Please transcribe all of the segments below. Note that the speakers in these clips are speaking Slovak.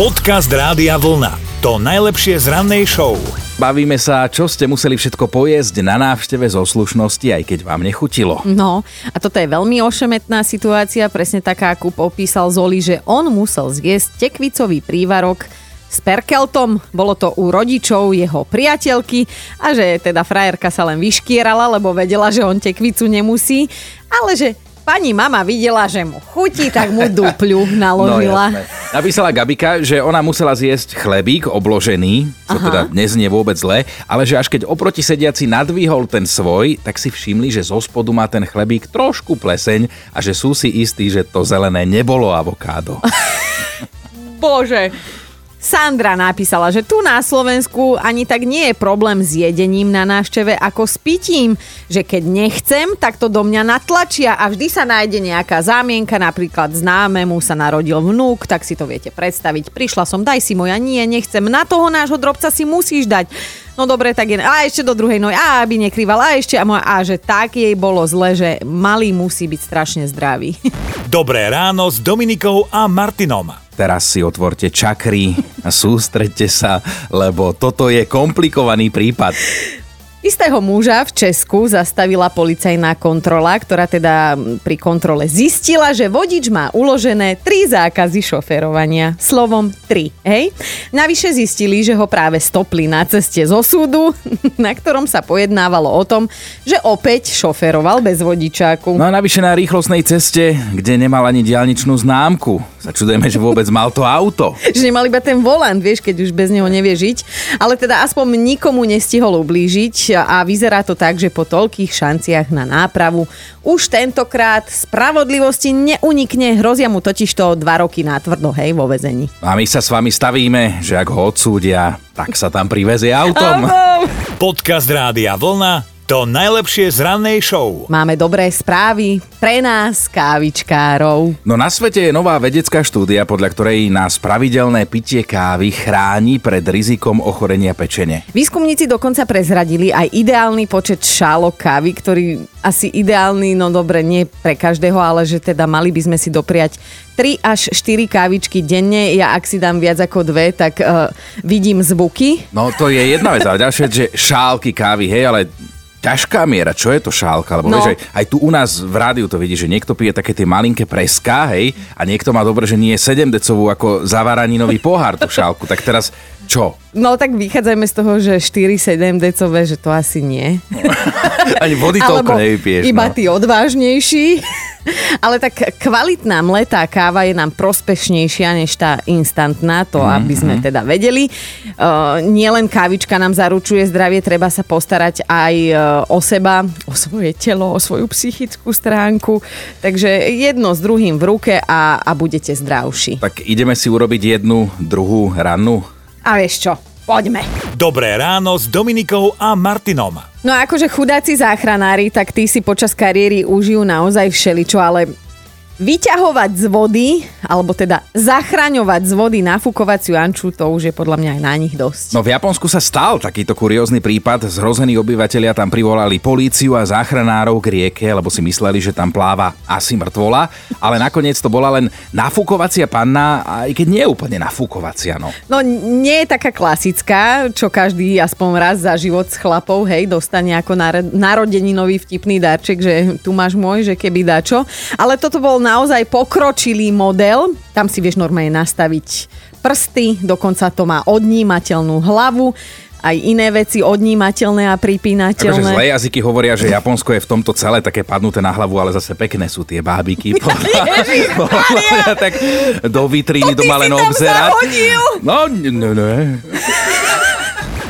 Podcast Rádia Vlna. To najlepšie z rannej show. Bavíme sa, čo ste museli všetko pojesť na návšteve zo slušnosti, aj keď vám nechutilo. No, a toto je veľmi ošemetná situácia, presne taká, ako popísal Zoli, že on musel zjesť tekvicový prívarok s perkeltom, bolo to u rodičov jeho priateľky a že teda frajerka sa len vyškierala, lebo vedela, že on tekvicu nemusí, ale že pani mama videla, že mu chutí, tak mu dupľu naložila. No, jasné. Napísala Gabika, že ona musela zjesť chlebík obložený, čo Aha. teda neznie vôbec zle, ale že až keď oproti sediaci nadvihol ten svoj, tak si všimli, že zo spodu má ten chlebík trošku pleseň a že sú si istí, že to zelené nebolo avokádo. Bože, Sandra napísala, že tu na Slovensku ani tak nie je problém s jedením na návšteve ako s pitím, že keď nechcem, tak to do mňa natlačia a vždy sa nájde nejaká zámienka, napríklad známemu sa narodil vnúk, tak si to viete predstaviť. Prišla som, daj si moja, nie, nechcem, na toho nášho drobca si musíš dať. No dobre, tak je, a ešte do druhej nohy, a aby nekrýval, a ešte, a, moja, a že tak jej bolo zle, že malý musí byť strašne zdravý. Dobré ráno s Dominikou a Martinom. Teraz si otvorte čakry a sústredte sa, lebo toto je komplikovaný prípad. Istého muža v Česku zastavila policajná kontrola, ktorá teda pri kontrole zistila, že vodič má uložené tri zákazy šoferovania. Slovom tri, hej? Navyše zistili, že ho práve stopli na ceste zo súdu, na ktorom sa pojednávalo o tom, že opäť šoferoval bez vodičáku. No a navyše na rýchlostnej ceste, kde nemal ani diálničnú známku. Sa čudujeme, že vôbec mal to auto. že nemal iba ten volant, vieš, keď už bez neho nevie žiť. Ale teda aspoň nikomu nestihol ublížiť a vyzerá to tak, že po toľkých šanciach na nápravu už tentokrát spravodlivosti neunikne, hrozia mu totiž to dva roky na tvrdo, hej, vo vezení. A my sa s vami stavíme, že ak ho odsúdia, tak sa tam privezie autom. Podcast Rádia Vlna to najlepšie z rannej show. Máme dobré správy pre nás, kávičkárov. No na svete je nová vedecká štúdia, podľa ktorej nás pravidelné pitie kávy chráni pred rizikom ochorenia pečene. Výskumníci dokonca prezradili aj ideálny počet šálok kávy, ktorý asi ideálny, no dobre, nie pre každého, ale že teda mali by sme si dopriať 3 až 4 kávičky denne. Ja ak si dám viac ako dve, tak uh, vidím zvuky. No to je jedna vec, ale ďalšia, že šálky kávy, hej, ale ťažká miera, čo je to šálka? Lebo no. vieš, aj, aj tu u nás v rádiu to vidí, že niekto pije také tie malinké preská, hej, a niekto má dobre, že nie je 7 decovú ako zavaraninový pohár tú šálku. Tak teraz čo? No tak vychádzajme z toho, že 4-7 decové, že to asi nie. Ani vody toľko nevypiješ. Iba no. tí odvážnejší. Ale tak kvalitná mletá káva je nám prospešnejšia než tá instantná, to mm-hmm. aby sme teda vedeli. Uh, nielen kávička nám zaručuje zdravie, treba sa postarať aj uh, o seba, o svoje telo, o svoju psychickú stránku. Takže jedno s druhým v ruke a, a budete zdravší. Tak ideme si urobiť jednu, druhú rannú. A vieš čo, poďme. Dobré ráno s Dominikou a Martinom. No akože chudáci záchranári, tak tí si počas kariéry užijú naozaj všeličo, ale Vyťahovať z vody, alebo teda zachraňovať z vody nafúkovaciu anču, to už je podľa mňa aj na nich dosť. No v Japonsku sa stal takýto kuriózny prípad. Zhrození obyvateľia tam privolali políciu a záchranárov k rieke, lebo si mysleli, že tam pláva asi mŕtvola. Ale nakoniec to bola len nafúkovacia panna, aj keď nie je úplne nafúkovacia. No. no nie je taká klasická, čo každý aspoň raz za život s chlapov, hej, dostane ako narodeninový vtipný darček, že tu máš môj, že keby dačo. Ale toto bol naozaj pokročilý model. Tam si vieš normálne nastaviť prsty, dokonca to má odnímateľnú hlavu aj iné veci odnímateľné a pripínateľné. Takže zlé jazyky hovoria, že Japonsko je v tomto celé také padnuté na hlavu, ale zase pekné sú tie bábiky. tak do vitríny to má len obzerať. No, no, no.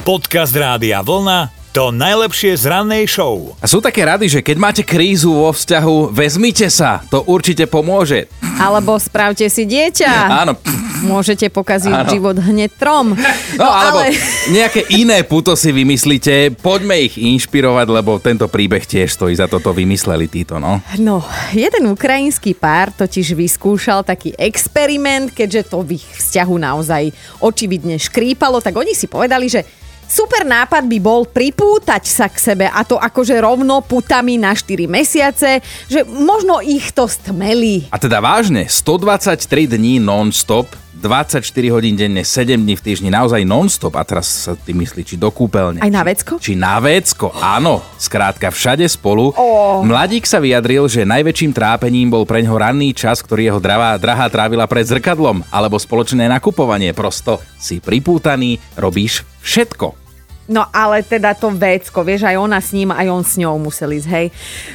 Podcast Rádia Vlna to najlepšie z rannej show. A sú také rady, že keď máte krízu vo vzťahu, vezmite sa, to určite pomôže. Alebo spravte si dieťa. Áno. Môžete pokaziť Áno. život hneď trom. No, no alebo ale... nejaké iné puto si vymyslíte, poďme ich inšpirovať, lebo tento príbeh tiež stojí za toto vymysleli títo, no. No, jeden ukrajinský pár totiž vyskúšal taký experiment, keďže to v ich vzťahu naozaj očividne škrípalo, tak oni si povedali, že Super nápad by bol pripútať sa k sebe a to akože rovno putami na 4 mesiace, že možno ich to stmelí. A teda vážne, 123 dní non-stop 24 hodín denne, 7 dní v týždni, naozaj non-stop. A teraz sa ty myslí, či do kúpeľne. Aj na vecko? Či, či na vecko, áno. Skrátka, všade spolu. Oh. Mladík sa vyjadril, že najväčším trápením bol pre ňoho ranný čas, ktorý jeho dravá, drahá trávila pred zrkadlom, alebo spoločné nakupovanie. Prosto si pripútaný, robíš všetko. No ale teda to vecko, vieš, aj ona s ním, aj on s ňou museli ísť, hej.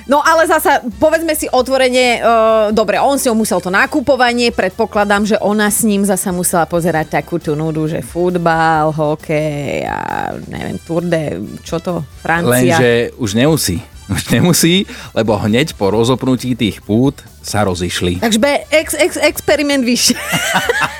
No ale zasa, povedzme si otvorene, uh, dobre, on s ňou musel to nakupovanie, predpokladám, že ona s ním zasa musela pozerať takú tú nudu, že futbal, hokej a neviem, Tour de, čo to, Francia. Lenže už nemusí. Už nemusí, lebo hneď po rozopnutí tých pút sa rozišli. Takže ex, ex, experiment vyššie.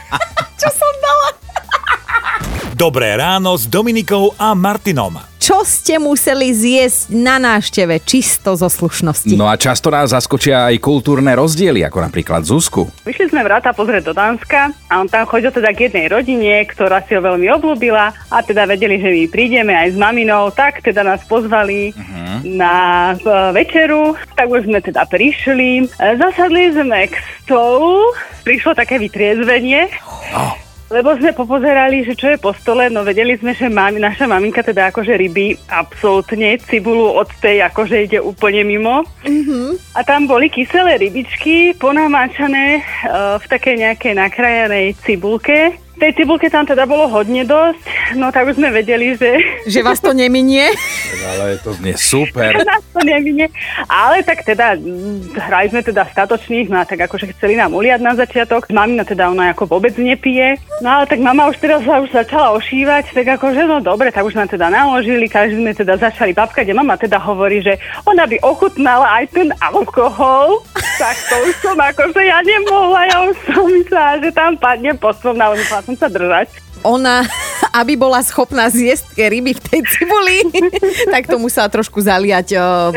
Dobré ráno s Dominikou a Martinom. Čo ste museli zjesť na návšteve čisto zo slušnosti? No a často nás zaskočia aj kultúrne rozdiely, ako napríklad Zuzku. Vyšli sme vrata pozrieť do Dánska a on tam chodil teda k jednej rodine, ktorá si ho veľmi obľúbila a teda vedeli, že my prídeme aj s maminou, tak teda nás pozvali uh-huh. na e, večeru, tak už sme teda prišli, E, zasadli sme k stolu, prišlo také vytriezvenie. Oh. Lebo sme popozerali, že čo je po stole, no vedeli sme, že mami, naša maminka teda akože ryby absolútne, cibulu od tej akože ide úplne mimo. Mm-hmm. A tam boli kyselé rybičky ponamáčané uh, v takej nejakej nakrájanej cibulke. Tej cibulke tam teda bolo hodne dosť, no tak už sme vedeli, že... Že vás to neminie? Ale to znie super. nás to neminie. Ale tak teda mm, hrali sme teda statočných, no a tak akože chceli nám uliať na začiatok. Mamina teda ona ako vôbec nepije. No ale tak mama už teraz sa už začala ošívať, tak akože no dobre, tak už nám teda naložili, každý sme teda začali babkať a mama teda hovorí, že ona by ochutnala aj ten alkohol. Tak to už som akože ja nemohla, ja už som myslela, že tam padne poslovná, ale musela som sa držať. Ona, aby bola schopná zjesť tie ryby v tej cibuli, tak to musela trošku zaliať uh,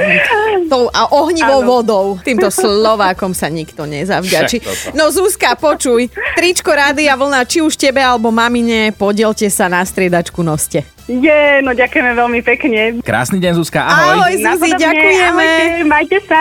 tou a ohnivou Áno. vodou. Týmto Slovákom sa nikto nezavďačí. No Zuzka, počuj, tričko rády a vlna, či už tebe alebo mamine, podielte sa na striedačku noste. Je, no ďakujeme veľmi pekne. Krásny deň, Zuzka, ahoj. Ahoj, Zuzi, ďakujeme. Ahojte, majte sa.